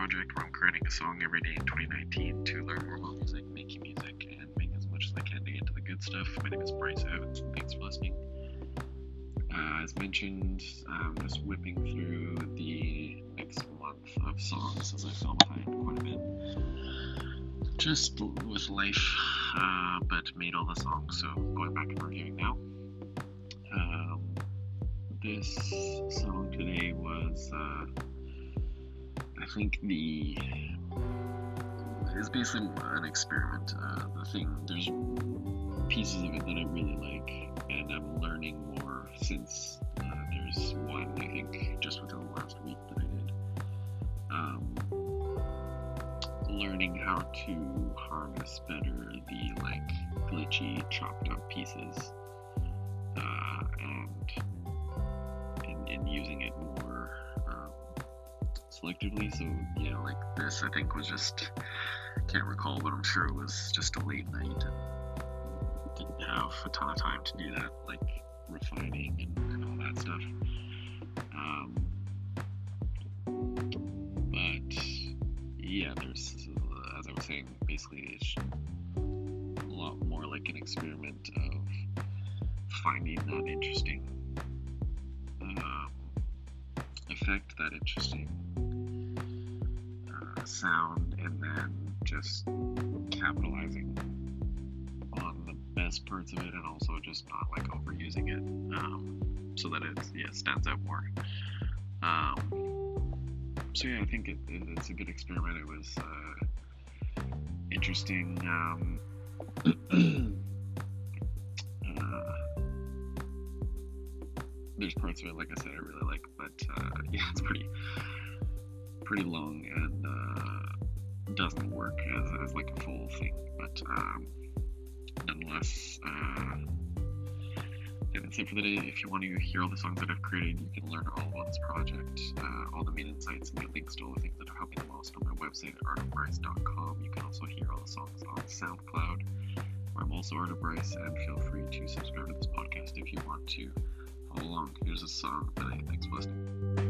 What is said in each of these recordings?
project where I'm creating a song every day in 2019 to learn more about music, making music, and make as much as I can to get to the good stuff. My name is Bryce Evans, thanks for listening. Uh, as mentioned, I'm just whipping through the next month of songs as I fell behind quite a bit. Just with life, uh, but made all the songs, so going back and reviewing now. Um, this song today was, uh, I think, the. It's basically an experiment. Uh, the thing, there's pieces of it that I really like, and I'm learning more since uh, there's one, I think, just within the last week that I did. Um, learning how to harness better the like glitchy, chopped up pieces, uh, and, selectively. So yeah, like this, I think was just can't recall, but I'm sure it was just a late night and didn't have a ton of time to do that, like refining and, and all that stuff. Um, but yeah, there's as I was saying, basically it's a lot more like an experiment of finding that interesting um, effect, that interesting sound, and then just capitalizing on the best parts of it, and also just not like overusing it, um, so that it yeah stands out more. Um, so yeah, I think it, it, it's a good experiment. It was uh, interesting. Um, uh, there's parts of it, like I said, I really like, but uh, yeah, it's pretty pretty long and uh, doesn't work as, as like a full thing. But um, nonetheless, uh, yeah, that's it for the day. If you want to hear all the songs that I've created, you can learn all about this project, uh, all the main insights, and get links to all the things that are helping the most on my website, artofbryce.com. You can also hear all the songs on SoundCloud, where I'm also Art of Bryce, and feel free to subscribe to this podcast if you want to follow along. Here's a song that I thanks for listening.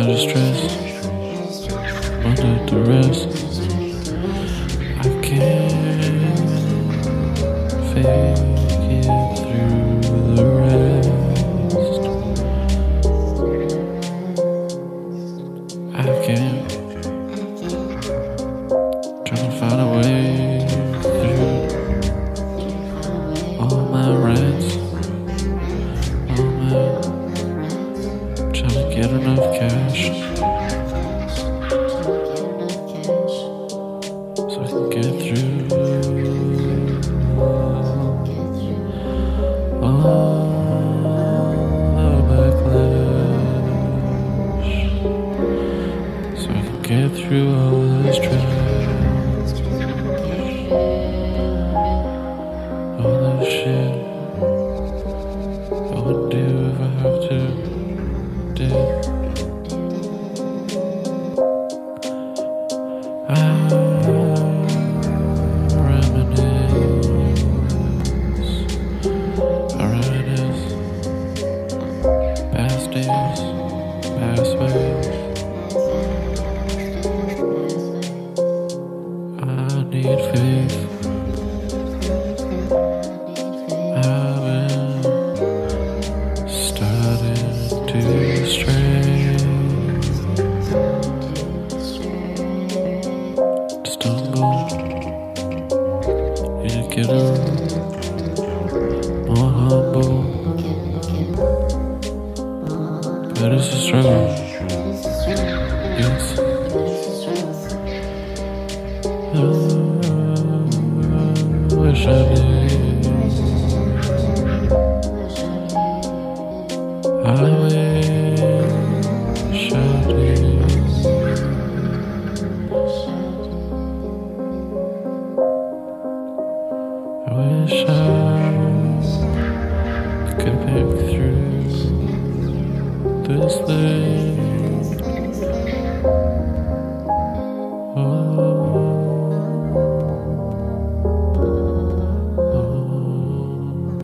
under stress, under duress. I can't fake get through all this trash. need faith. I've been starting to stray. And get more humble. But it's a struggle. I wish I could pick through this thing.